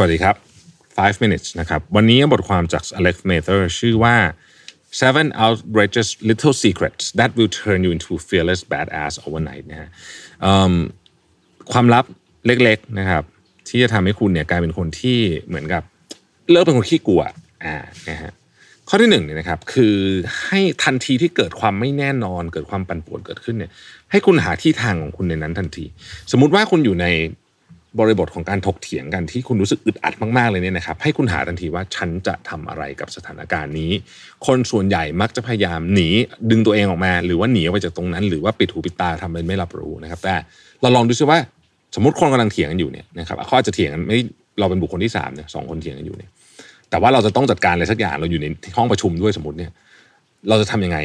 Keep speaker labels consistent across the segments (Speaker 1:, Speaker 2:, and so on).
Speaker 1: วัสดีครับ 5 minutes นะครับ วันนี้บทความจาก Alex Mather ชื่อว่า seven outrageous little secrets that will turn you into fearless badass overnight นะฮะความลับเล็กๆนะครับ ที่จะทำให้คุณเนี่ยกลายเป็นคนที่เหมือนกับเลิกเป็นคนขี้กลัวอ่านะฮะข้อที่หนึ่งเนี่ยนะครับ คือให้ทันทีที่เกิดความไม่แน่นอน เกิดความปั่นป่วนเกิดขึ้นเนี่ย ให้คุณหาที่ทางของคุณในนั้นทันที สมมุติว่าคุณอยู่ใน บริบทของการถกเถียงกันที่คุณรู้สึกอึดอัดมากๆเลยเนี่ยนะครับ ให้คุณหาทันทีว่าฉันจะทำอะไรกับสถานการณ์นี้ คนส่วนใหญ่มักจะพยายามหนีดึงตัวเองออกมา หรือว่าหนีออกไปจากตรงนั้น หรือว่าปิดหูปิดตาทำเป็นไม่รับรู้นะครับ แต่เราลองดูซิว่าสมมติคนกำลังเถียงกันอยู่เนี่ยนะครับเขาอาจจะเถียงกันไม่เราเป็นบุคคลที่สามเนี่ยสองคนเถียงกันอยู่เนี่ยแต่ว่าเราจะต้องจัดการอะไรสักอย่างเราอยู่ในห้องประชุมด้วยสมมติเนี่ยเราจะทำยังไง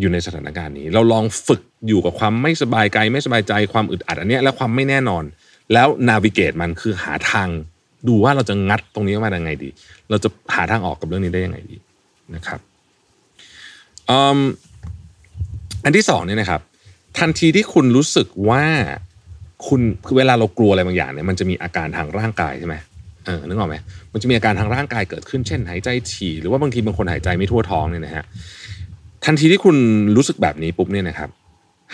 Speaker 1: อยู่ในสถานการณ์นี้ เราลองฝึกอยู่กับความไม่สบายใจไม่สบายใจความอึดอัดอันนี้และความไม่แน่นอน แล้วนาวิเกตมันคือหาทางดูว่าเราจะงัดตรงนี้ออกมายังไงดี เราจะหาทางออกกับเรื่องนี้ได้ยังไงดีนะครับอันที่สองเนี่ยนะครับ ทันทีที่คุณรู้สึกว่าคุณคือเวลาเรากลัวอะไรบางอย่างเนี่ยมันจะมีอาการทางร่างกายใช่ไหมเออนึกออกไหมมันจะมีอาการทางร่างกายเกิดขึ้นเช่น หายใจถี่ หรือว่าบางทีบางคนหายใจไม่ทั่วท้องเนี่ยนะฮะทันทีที่คุณรู้สึกแบบนี้ปุ๊บเนี่ยนะครับ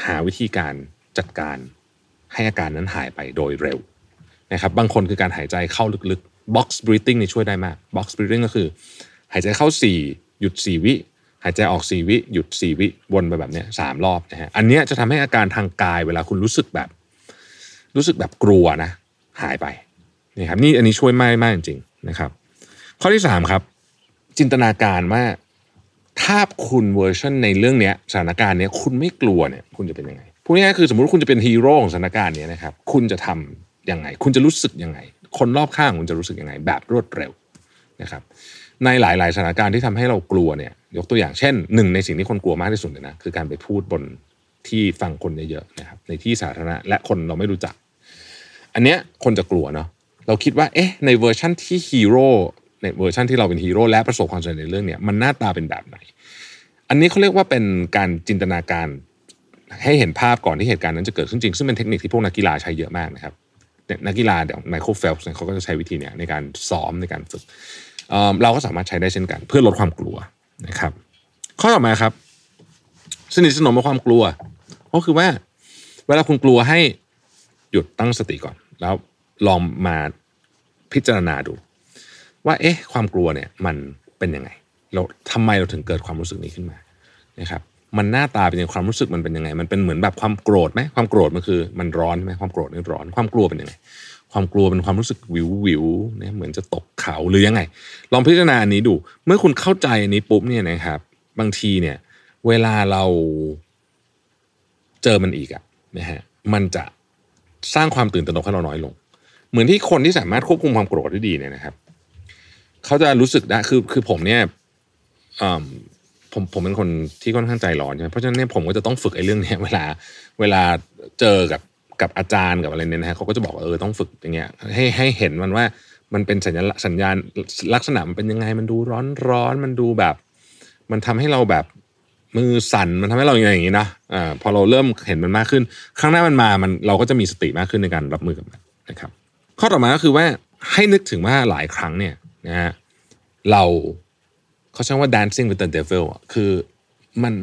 Speaker 1: หาวิธีการจัดการ ให้อาการนั้นหายไปโดยเร็วนะครับบางคนคือการหายใจเข้าลึกๆ box breathing นี่ช่วยได้มาก box breathing ก็คือ หายใจเข้า 4 หยุด 4 วิ หายใจออก 4 วิ หยุด 4 วิ วนไปแบบนี้สามรอบนะฮะอันนี้จะทำให้อาการทางกายเวลาคุณรู้สึกแบบ รู้สึกแบบกลัวนะ หายไปนี่ครับนี่อันนี้ช่วยมากมากจริงๆนะครับ ข้อที่สามครับ จินตนาการว่าถ้าคุณเวอร์ชันในเรื่องเนี้ยสถานการณ์เนี้ยคุณไม่กลัวเนี่ยคุณจะเป็นยังไง พูดง่ายๆคือสมมติว่าคุณจะเป็นฮีโร่ของสถานการณ์นี้นะครับ คุณจะทำยังไง คุณจะรู้สึกยังไง คนรอบข้างคุณจะรู้สึกยังไง แบบรวดเร็วนะครับ ในหลาย ๆ สถานการณ์ที่ทำให้เรากลัวเนี่ย ยกตัวอย่างเช่นหนึ่งในสิ่งที่คนกลัวมากที่สุดเลยนะคือการไปพูดบนที่ฟังคนเยอะๆนะครับ ในที่สาธารณะและคนเราไม่รู้จัก อันเนี้ยคนจะกลัวเนาะเราคิดว่าเอ๊ะในเวอร์ชั่นที่ฮีโร่ในเวอร์ชันที่เราเป็นฮีโร่และประสบความสำเร็จในเรื่องเนี้ยมันหน้าตาเป็นแบบไหน อันนี้เขาเรียกว่าเป็นการจินตนาการ ให้เห็นภาพก่อนที่เหตุการณ์นั้นจะเกิดขึ้นจริง ซึ่งเป็นเทคนิคที่พวกนักกีฬาใช้เยอะมากนะครับนักกีฬาเดี๋ยวไมเคิลเฟลป์เขาก็จะใช้วิธีเนี้ยในการซ้อมในการฝึกเเราก็สามารถใช้ได้เช่นกัน เพื่อลดความกลัวนะครับ ข้อต่อมาครับ สนิทสนมกับความกลัว ก็คือว่า เวลาคุณกลัวให้หยุดตั้งสติก่อน แล้วลองมาพิจารณาดู ว่า เอ๊ะ ความกลัวเนี่ย มันเป็นยังไง เราทำไมเราถึงเกิดความรู้สึกนี้ขึ้นมานะครับ มันหน้าตาเป็นยังไงความรู้สึกมันเป็นยังไง มันเป็นเหมือนแบบความโกรธไหมความโกรธมันคือ มันร้อนใช่ไหมความโกรธนี่ร้อน ความกลัวเป็นยังไง ความกลัวเป็นความรู้สึกวิววิวเนี่ยเหมือนจะตกเขาหรือยังไง ลองพิจารณาอันนี้ดู เมื่อคุณเข้าใจอันนี้ปุ๊บเนี่ยนะครับ บางทีเนี่ย เวลาเราเจอมันอีกอะนะฮะมันจะสร้างความตื่นตระหนกให้เราน้อยลง เหมือนที่คนที่สามารถควบคุมความโกรธได้ดีเนี่ยนะครับ เขาจะรู้สึกได้คือคือผมเนี่ยอืม ผมผมเป็นคนที่ค่อนข้างใจร้อนใช่ไหมเพราะฉะนั้นเนี่ยผมก็จะต้องฝึกไอ้เรื่องเนี้ยเวลาเวลาเจอกับกับอาจารย์กับอะไรเนี่ยนะฮะเขาก็จะบอกว่าเออต้องฝึกอย่างเงี้ยให้ให้เห็นมันว่ามันเป็นสัญญาณสัญญาณลักษณะมันเป็นยังไงมันดูร้อนร้อนมันดูแบบ มันทำให้เราแบบมือสั่นมันทำให้เราอย่างนี้นะอ่าพอเราเริ่มเห็นมันมากขึ้น ครั้งหน้ามันมามันเราก็จะมีสติมากขึ้นในการรับมือกับมันนะครับ ข้อต่อมาก็คือว่าให้นึกถึงว่าหลายครั้งเนี่ยนะฮะเรา เขาใช้ว่า dancing with the devil อะคือมัน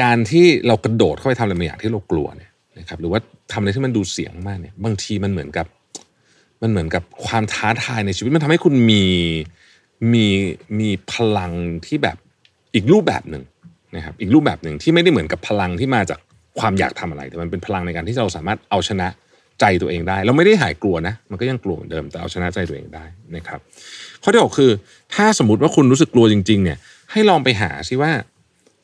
Speaker 1: การที่เรากระโดดเข้าไปทำอะไรบางอย่างที่เรากลัวเนี่ยนะครับหรือว่าทำอะไรที่มันดูเสียงมากเนี่ยบางทีมันเหมือนกับมันเหมือนกับความท้าทายในชีวิตมันทำให้คุณมีมีมีพลังที่แบบอีกรูปแบบหนึ่งนะครับอีกรูปแบบหนึ่งที่ไม่ได้เหมือนกับพลังที่มาจากความอยากทำอะไร แต่มันเป็นพลังในการที่เราสามารถเอาชนะ ใจตัวเองได้ เราไม่ได้หายกลัวนะ มันก็ยังกลัวเหมือนเดิมแต่เอาชนะใจตัวเองได้นะครับ ข้อที่หกคือ ถ้าสมมติว่าคุณรู้สึกกลัวจริง ๆ เนี่ย ให้ลองไปหาซิว่า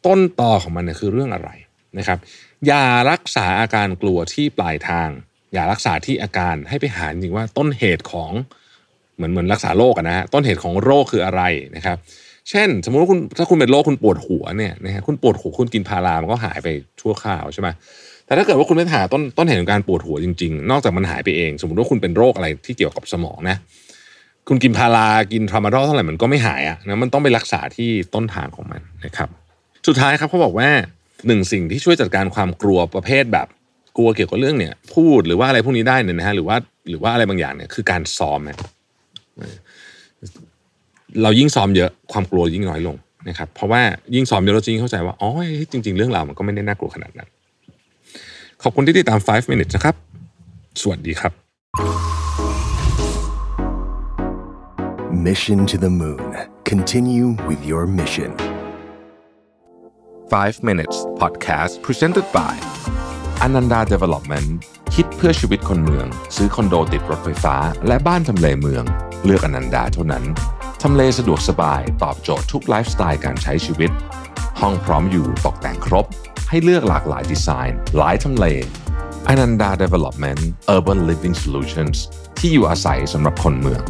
Speaker 1: ต้นตอของมันเนี่ยคือเรื่องอะไรนะครับ อย่ารักษาอาการกลัวที่ปลายทาง อย่ารักษาที่อาการให้ไปหาจริงว่าต้นเหตุของเหมือนเหมือนรักษาโรคนะฮะต้นเหตุของโรคคืออะไรนะครับ เช่น สมมติว่าคุณถ้าคุณเป็นโรคคุณปวดหัวเนี่ยนะฮะคุณปวดหัวคุณกินพารามันก็หายไปชั่วคราวใช่ไหม แต่ถ้าเกิดว่าคุณไม่หาต้นต้นเหตุของการปวดหัวจริง ๆ นอกจากมันหายไปเอง สมมติว่าคุณเป็นโรคอะไรที่เกี่ยวกับสมองนะ คุณกินพารากินทรามาดอลเท่าไหร่มันก็ไม่หายอะนะมันต้องไปรักษาที่ต้นทางของมันนะครับ สุดท้ายครับเขาบอกว่าหนึ่งสิ่งที่ช่วยจัดการความกลัวประเภทแบบกลัวเกี่ยวกับเรื่องเนี่ย พูดหรือว่าอะไรพวกนี้ได้เนี่ยนะฮะหรือว่าหรือว่าอะไรบางอย่างเนี่ยคือการซ้อมนะเรายิ่งซ้อมเยอะความกลัวยิ่งน้อยลงนะครับ เพราะว่ายิ่งซ้อมเยอะเราจะยิ่งเข้าใจว่าอ๋อจริง ๆ เรื่องราวมันก็ไม่ได้น่ากลัวขนาดนั้น ขอบคุณที่ติดตาม 5 minutes นะครับ สวัสดีครับ
Speaker 2: Mission to the Moon. Continue with your mission.
Speaker 1: 5 minutes podcast presented by Ananda Development คิดเพื่อชีวิตคนเมือง ซื้อคอนโดติดรถไฟฟ้า และบ้านทำเลเมือง เลือกอนันดาเท่านั้น ทำเลสะดวกสบาย ตอบโจทย์ทุกไลฟ์สไตล์การใช้ชีวิต ห้องพร้อมอยู่ตกแต่งครบ ให้เลือกหลากหลายดีไซน์ หลายทำเลอนันดา Development Urban Living Solutions ที่อยู่อาศัยสำหรับคนเมือง